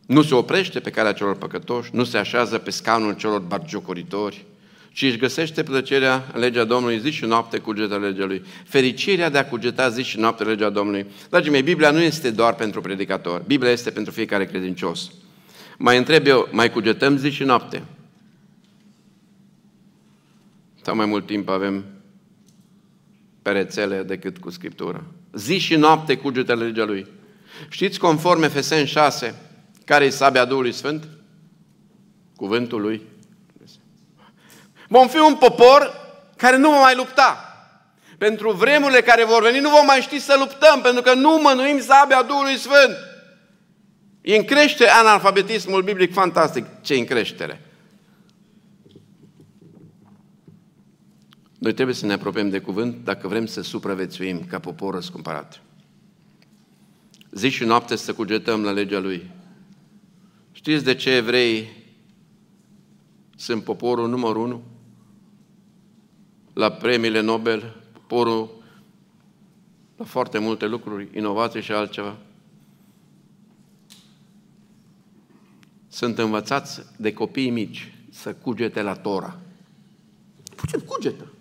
Nu se oprește pe calea celor păcătoși, nu se așează pe scaunul celor bargiocoritori, ci își găsește plăcerea în legea Domnului zi și noapte cugeta legea Lui. Fericirea de a cugeta zi și noapte legea Domnului. Dragii mei, Biblia nu este doar pentru predicator. Biblia este pentru fiecare credincios. Mai întreb eu, mai cugetăm zi și noapte? Sau mai mult timp avem pe rețele decât cu Scriptura? Zi și noapte cugete legea Lui. Știți, conform Efeseni 6, care e sabia Duhului Sfânt? Cuvântul Lui. Vom fi un popor care nu va mai lupta. Pentru vremurile care vor veni nu vom mai ști să luptăm, pentru că nu mănuim sabia Duhului Sfânt. E în crește analfabetismul biblic fantastic. Ce în creștere? Noi trebuie să ne apropiem de cuvânt dacă vrem să supraviețuim ca popor răscumpărat. Zi și noapte să cugetăm la legea Lui. Știți de ce evrei sunt poporul numărul unu? La premiile Nobel, poporul la foarte multe lucruri, inovații și altceva. Sunt învățați de copii mici să cugete la Tora. Putem cugetă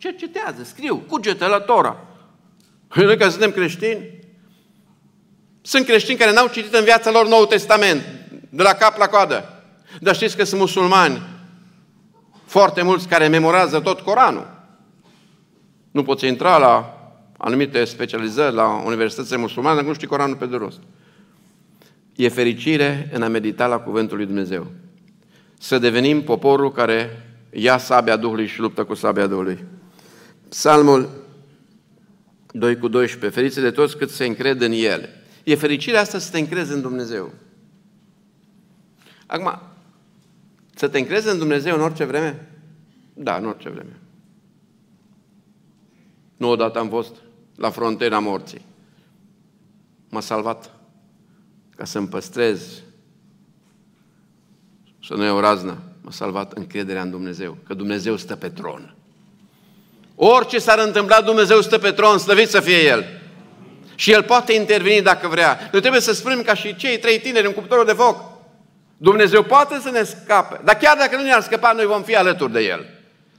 cercetează, scriu, cugetă la Tora. Noi că suntem creștini, sunt creștini care n-au citit în viața lor Noul Testament, de la cap la coadă. Dar știți că sunt musulmani, foarte mulți care memorează tot Coranul. Nu poți intra la anumite specializări la universitățile musulmane dacă nu știi Coranul pe de rost. E fericire în a medita la Cuvântul lui Dumnezeu. Să devenim poporul care ia sabia Duhului și luptă cu sabia Duhului. Psalmul 2 cu 12. Feriți de toți cât se încred în El. E fericirea asta să te încrezi în Dumnezeu. Acum, să te încrezi în Dumnezeu în orice vreme? Da, în orice vreme. Nu odată am fost la frontiera morții. M-a salvat ca să-mi păstrez să nu iau raznă. M-a salvat încrederea în Dumnezeu, că Dumnezeu stă pe tron. Orice s-ar întâmpla, Dumnezeu stă pe tron, slăvit să fie El. Și El poate interveni dacă vrea. Noi trebuie să spunem ca și cei trei tineri în cuptorul de foc. Dumnezeu poate să ne scape, dar chiar dacă nu ne-ar scăpa, noi vom fi alături de El.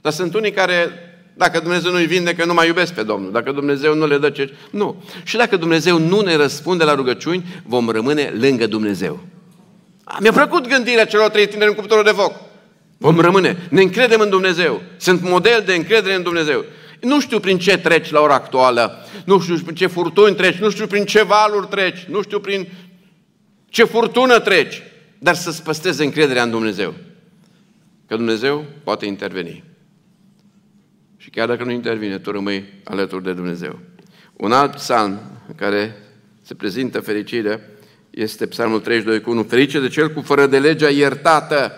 Dar sunt unii care, dacă Dumnezeu nu-i vindecă, nu mai iubesc pe Domnul. Dacă Dumnezeu nu le dă ce... Nu. Și dacă Dumnezeu nu ne răspunde la rugăciuni, vom rămâne lângă Dumnezeu. Mi-a plăcut gândirea celor trei tineri în cuptorul de foc. Vom rămâne. Ne încredem în Dumnezeu. Sunt model de încredere în Dumnezeu. Nu știu prin ce treci la ora actuală, nu știu prin ce furtuni treci, nu știu prin ce valuri treci, nu știu prin ce furtună treci, dar să-ți păstrezi încrederea în Dumnezeu. Că Dumnezeu poate interveni. Și chiar dacă nu intervine, tu rămâi alături de Dumnezeu. Un alt psalm în care se prezintă fericirea este psalmul 32 cu 1. Ferice de cel cu fără de legea iertată,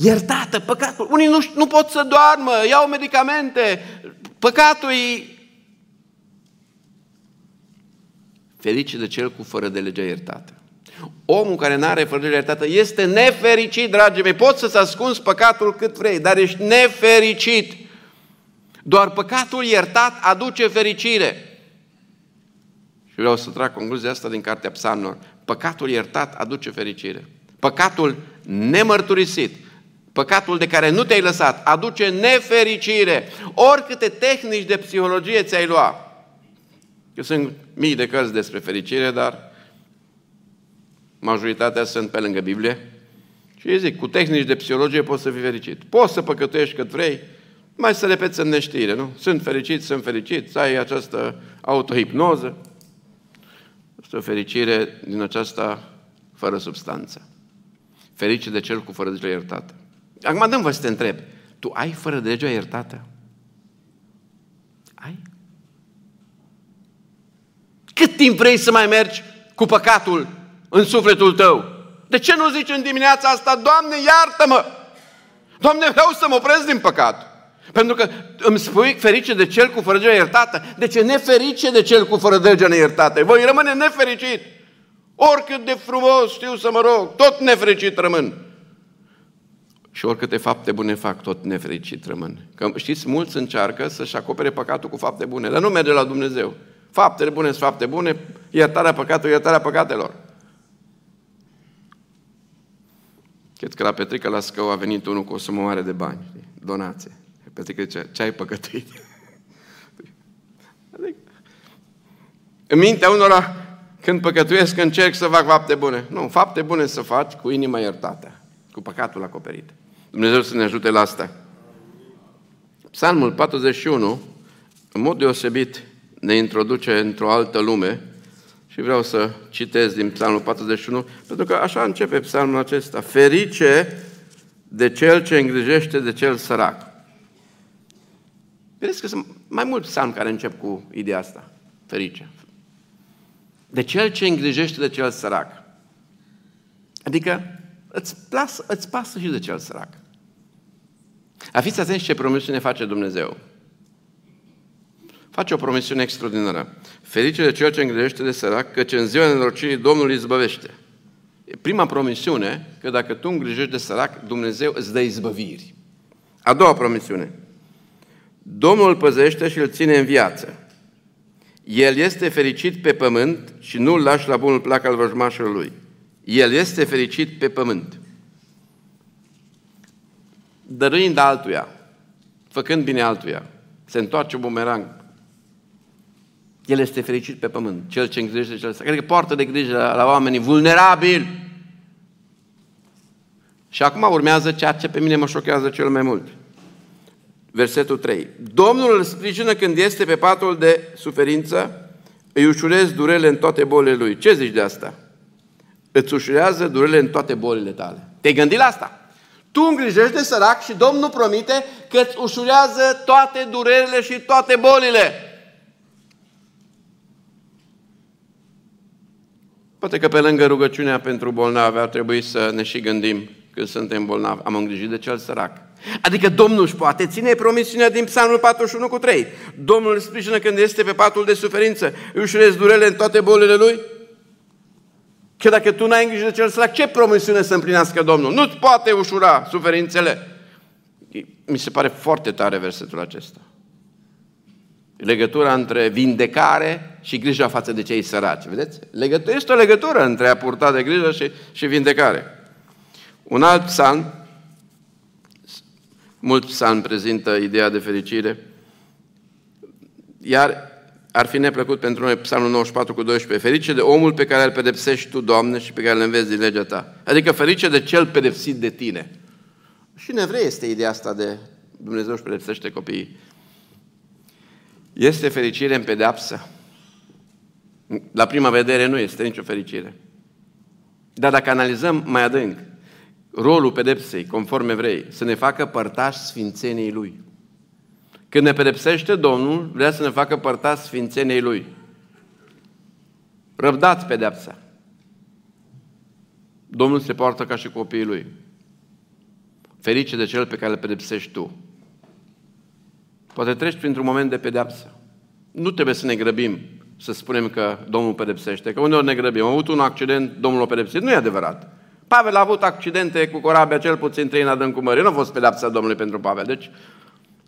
iertată, păcatul. Unii nu, nu pot să doarmă, iau medicamente, păcatul e... Ferice de cel cu fără de legea iertată. Omul care nu are fără de legea iertată este nefericit, dragii mei. Poți să-ți ascunzi păcatul cât vrei, dar ești nefericit. Doar păcatul iertat aduce fericire. Și vreau să trag concluzia asta din Cartea Psalmilor. Păcatul iertat aduce fericire. Păcatul nemărturisit Păcatul de care nu te-ai lăsat aduce nefericire. Oricâte tehnici de psihologie ți-ai lua. Eu sunt mii de cărți despre fericire, dar majoritatea sunt pe lângă Biblie. Și eu zic, cu tehnici de psihologie poți să fii fericit. Poți să păcătuiești cât vrei, mai să repeți în neștire, nu? Sunt fericit, sunt fericit, să ai această autohipnoză. Este o fericire din aceasta fără substanță. Fericit de cel cu fără de iertată. Acum dăm vă să te întreb. Tu ai fără de legea iertată? Ai? Cât timp vrei să mai mergi cu păcatul în sufletul tău? De ce nu zici în dimineața asta, Doamne, iartă-mă! Doamne, vreau să mă opresc din păcat. Pentru că îmi spui ferice de cel cu fără de iertată. De ce neferice de cel cu fără de legea neiertată? Voi rămâne nefericit. Oricât de frumos știu să mă rog, tot nefericit rămân. Și oricâte fapte bune fac, tot nefericit rămân. Că știți, mulți încearcă să-și acopere păcatul cu fapte bune, dar nu merge la Dumnezeu. Faptele bune sunt fapte bune, iertarea păcatului, iertarea păcatelor. Cred că la Petrică la Scău a venit unul cu o sumă mare de bani, donație. Petrică zice, ce ai păcătuit? Adică, în mintea unora, când păcătuiesc, încerc să fac fapte bune. Nu, fapte bune să faci cu inima iertată, cu păcatul acoperit. Dumnezeu să ne ajute la asta. Psalmul 41, în mod deosebit, ne introduce într-o altă lume și vreau să citesc din Psalmul 41, pentru că așa începe psalmul acesta. Ferice de cel ce îngrijește de cel sărac. Vedeți că sunt mai mulți psalmi care încep cu ideea asta. Ferice. De cel ce îngrijește de cel sărac. Adică îți, plasă, îți pasă și de cel sărac. A fiți atenți ce promisiune face Dumnezeu. Face o promisiune extraordinară. Ferice de cel ce îngrijește de sărac, căci în ziua nenorocirii Domnul îi izbăvește. E prima promisiune, că dacă tu îngrijești de sărac, Dumnezeu îți dă izbăviri. A doua promisiune. Domnul îl păzește și îl ține în viață. El este fericit pe pământ și nu îl lași la bunul plac al vrăjmașului lui. El este fericit pe pământ. Dăruind altuia, făcând bine altuia, se întoarce bumerang. El este fericit pe pământ, cel ce îngrijește cel să. Cred că poartă de grijă la, la oamenii vulnerabili. Și acum urmează ceea ce pe mine mă șochează cel mai mult. Versetul 3. Domnul îl sprijină când este pe patul de suferință, îi ușurez durele în toate bolile lui. Ce zici de asta? Îți ușurează durele în toate bolile tale. Te-ai gândit la asta? Tu îngrijești de sărac și Domnul promite că îți ușurează toate durerile și toate bolile. Poate că pe lângă rugăciunea pentru bolnavi ar trebui să ne și gândim când suntem bolnavi. Am îngrijit de cel sărac. Adică Domnul își poate ține promisiunea din Psalmul 41 cu 3. Domnul îl sprijină când este pe patul de suferință. Îi ușurezi durele în toate bolile lui? Că dacă tu n-ai îngrijit de cel sărac, ce promisiune să împlinească Domnul? Nu-ți poate ușura suferințele. Mi se pare foarte tare versetul acesta. Legătura între vindecare și grija față de cei săraci. Vedeți? Legătură, este o legătură între a purta de grijă și, și vindecare. Un alt psalm, mult psalm prezintă ideea de fericire, iar ar fi neplăcut pentru noi psalmul 94 cu 12, ferice de omul pe care îl pedepsești tu, Doamne, și pe care îl înveți din legea ta. Adică ferice de cel pedepsit de tine. Și în evrei este ideea asta de Dumnezeu își pedepsește copiii. Este fericire în pedeapsă. La prima vedere nu este nicio fericire. Dar dacă analizăm mai adânc, rolul pedepsei, conform evrei, să ne facă părtași sfințeniei Lui. Când ne pedepsește Domnul, vrea să ne facă părtași sfințeniei Lui. Răbdați pedepsa. Domnul se poartă ca și copiii Lui. Ferice de cel pe care îl pedepsești tu. Poate treci printr-un moment de pedeapsă. Nu trebuie să ne grăbim să spunem că Domnul pedepsește, că uneori ne grăbim. Am avut un accident, Domnul a pedepsit. Nu e adevărat. Pavel a avut accidente cu corabia cel puțin trei în adâncul mării. Nu a fost pedepsa Domnului pentru Pavel. Deci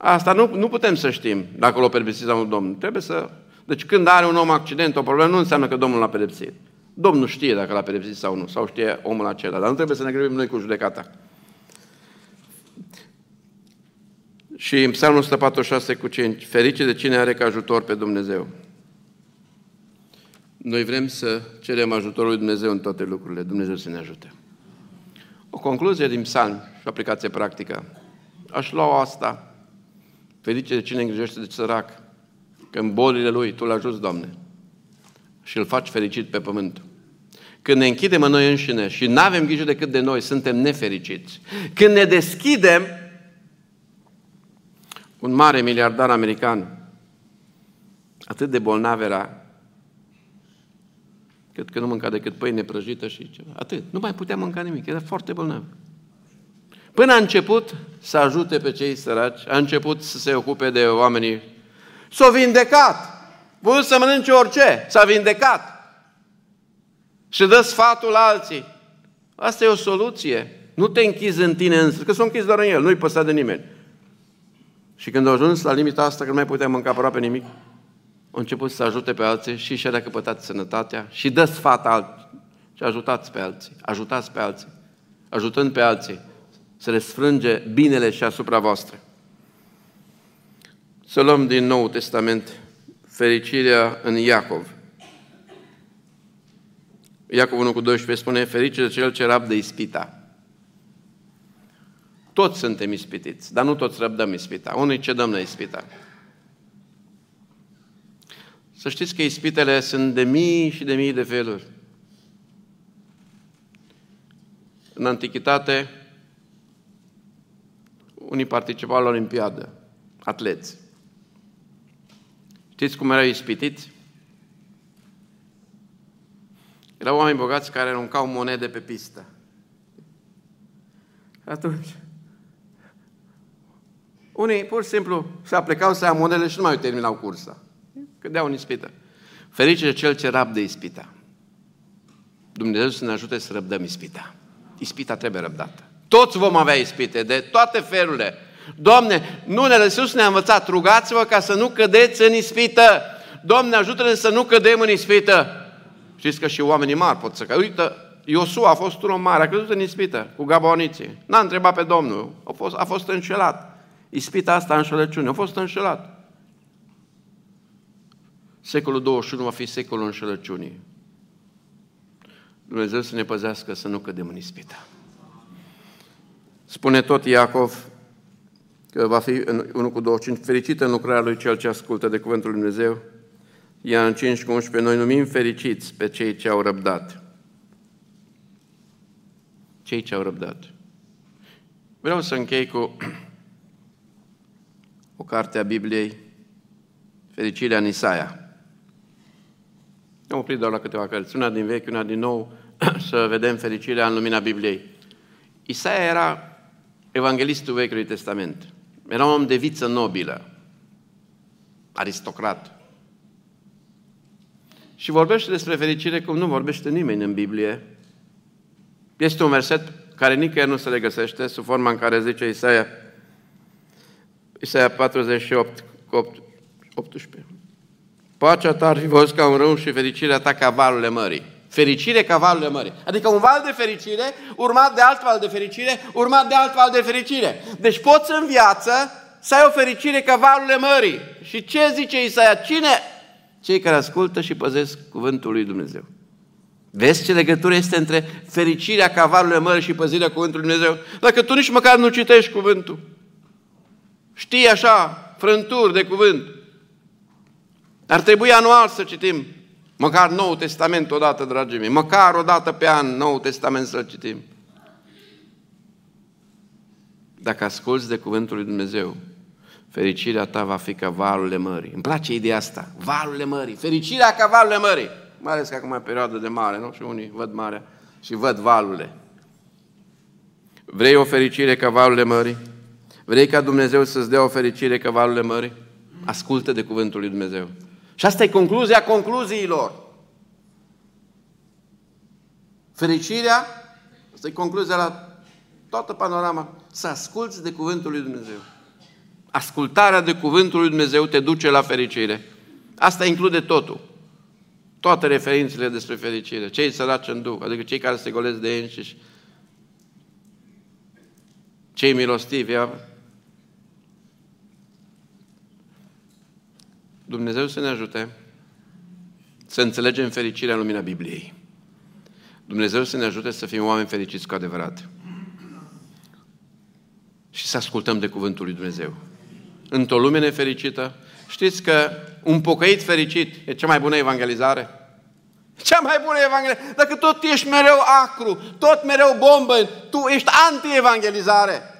asta nu, nu putem să știm dacă l-a pedepsit sau nu Domnul. Trebuie să... Deci când are un om accident, o problemă, nu înseamnă că Domnul l-a pedepsit. Domnul știe dacă l-a pedepsit sau nu, sau știe omul acela, dar nu trebuie să ne grăbim noi cu judecata. Și în Psalmul 146 cu 5, ferice de cine are ca ajutor pe Dumnezeu. Noi vrem să cerem ajutorul lui Dumnezeu în toate lucrurile. Dumnezeu să ne ajute. O concluzie din psalm și o aplicație practică. Aș lua asta. Ferice de cine îngrijește de sărac, că în bolile lui Tu l ajuți, Doamne, și îl faci fericit pe pământ. Când ne închidem în noi înșine și nu avem grijă decât de noi, suntem nefericiți. Când ne deschidem, un mare miliardar american, atât de bolnav era, Cred că nu mânca decât pâine prăjită și ceva. Atât. Nu mai putea mânca nimic. Era foarte bolnav. Până a început să ajute pe cei săraci, a început să se ocupe de oamenii. S-a vindecat. Vrut să mănânce orice. S-a vindecat. Și dă sfatul la alții. Asta e o soluție. Nu te închizi în tine însă, că s-a închis doar în el, nu-i păsat de nimeni. Și când a ajuns la limita asta, că nu mai putea mânca aproape nimic, a început să ajute pe alții și și-a recăpătat sănătatea și dă sfat alții. Și ajutați pe alții, ajutați pe alții, ajutând pe alții să le sfrânge binele și asupra voastră. Să luăm din Nou Testament fericirea în Iacov. Iacov 1 cu 12 spune, ferice de cel ce rabdă ispita. Toți suntem ispitiți, dar nu toți răbdăm ispita. Unii ce dăm la ispita. Să știți că ispitele sunt de mii și de mii de feluri. În antichitate, unii participau la Olimpiadă, atleți. Știți cum erau ispitiți? Erau oameni bogați care aruncau monede pe pistă. Atunci, unii pur și simplu se aplecau să ia monedele și nu mai terminau cursa. Cădeau în ispită. Ferice de cel ce rabdă ispita. Dumnezeu să ne ajute să răbdăm ispita. Ispita trebuie răbdată. Toți vom avea ispite, de toate felurile. Doamne, nu ne Iisus ne-a învățat, rugați-vă ca să nu cădeți în ispită. Doamne, ajută-ne să nu cădem în ispită. Știți că și oamenii mari pot să cadă. Uite, Iosua a fost un om mare, a căzut în ispită cu gaboniții. N-a întrebat pe Domnul, a fost, a fost înșelat. Ispita asta înșelăciune, a fost înșelat. Secolul 21 va fi secolul înșelăciunii. Dumnezeu să ne păzească să nu cădem în ispita. Spune tot Iacov că va fi în 1 cu 25 fericit în lucrarea lui cel ce ascultă de cuvântul lui Dumnezeu. Iar în 5 cu 11 noi numim fericiți pe cei ce au răbdat. Cei ce au răbdat. Vreau să închei cu o carte a Bibliei, Fericirea în Isaia. Am oprit doar la câteva cărți, una din vechi, una din nou, să vedem fericirea în lumina Bibliei. Isaia era evanghelistul Vechiului Testament. Era un om de viță nobilă, aristocrat. Și vorbește despre fericire cum nu vorbește nimeni în Biblie. Este un verset care nicăieri nu se le găsește, sub forma în care zice Isaia, Isaia 48, 18. Pacea ta ar fi fost ca un râu și fericirea ta ca valurile mării. Fericire ca valurile mării. Adică un val de fericire, urmat de alt val de fericire, urmat de alt val de fericire. Deci poți în viață să ai o fericire ca valurile mării. Și ce zice Isaia? Cine? Cei care ascultă și păzesc cuvântul lui Dumnezeu. Vezi ce legătură este între fericirea ca valurile mării și păzirea cuvântului lui Dumnezeu? Dacă tu nici măcar nu citești cuvântul. Știi așa, frânturi de cuvânt. Ar trebui anual să citim măcar Noul Testament odată, dragii mei, măcar o dată pe an Noul Testament să-l citim. Dacă asculți de Cuvântul lui Dumnezeu, fericirea ta va fi ca valurile mării. Îmi place ideea asta, valurile mării, fericirea ca valurile mării. Mai ales că acum e perioadă de mare, nu? Și unii văd marea și văd valurile. Vrei o fericire ca valurile mării? Vrei ca Dumnezeu să-ți dea o fericire ca valurile mării? Ascultă de cuvântul lui Dumnezeu. Și asta e concluzia concluziilor. Fericirea, asta e concluzia la toată panorama, să asculți de cuvântul lui Dumnezeu. Ascultarea de cuvântul lui Dumnezeu te duce la fericire. Asta include totul. Toate referințele despre fericire. Cei săraci în Duh, adică cei care se golesc de ei înșiși. Cei milostivi, Dumnezeu să ne ajute să înțelegem fericirea în lumina Bibliei. Dumnezeu să ne ajute să fim oameni fericiți cu adevărat. Și să ascultăm de Cuvântul lui Dumnezeu. Într-o lume nefericită, știți că un pocăit fericit e cea mai bună evangelizare? Cea mai bună evangelizare. Dacă tot ești mereu acru, tot mereu bombă, tu ești anti-evangelizare.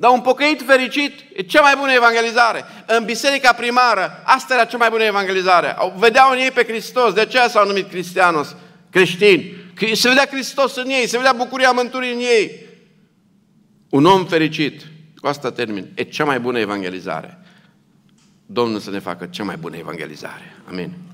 Dar un pocăit fericit e cea mai bună evangelizare. În biserica primară, asta era cea mai bună evangelizare. Vedeau în ei pe Hristos, de aceea s-au numit cristianos, creștini. Se vedea Hristos în ei, se vedea bucuria mântuirii în ei. Un om fericit, cu asta termin, e cea mai bună evangelizare. Domnul să ne facă cea mai bună evangelizare. Amin.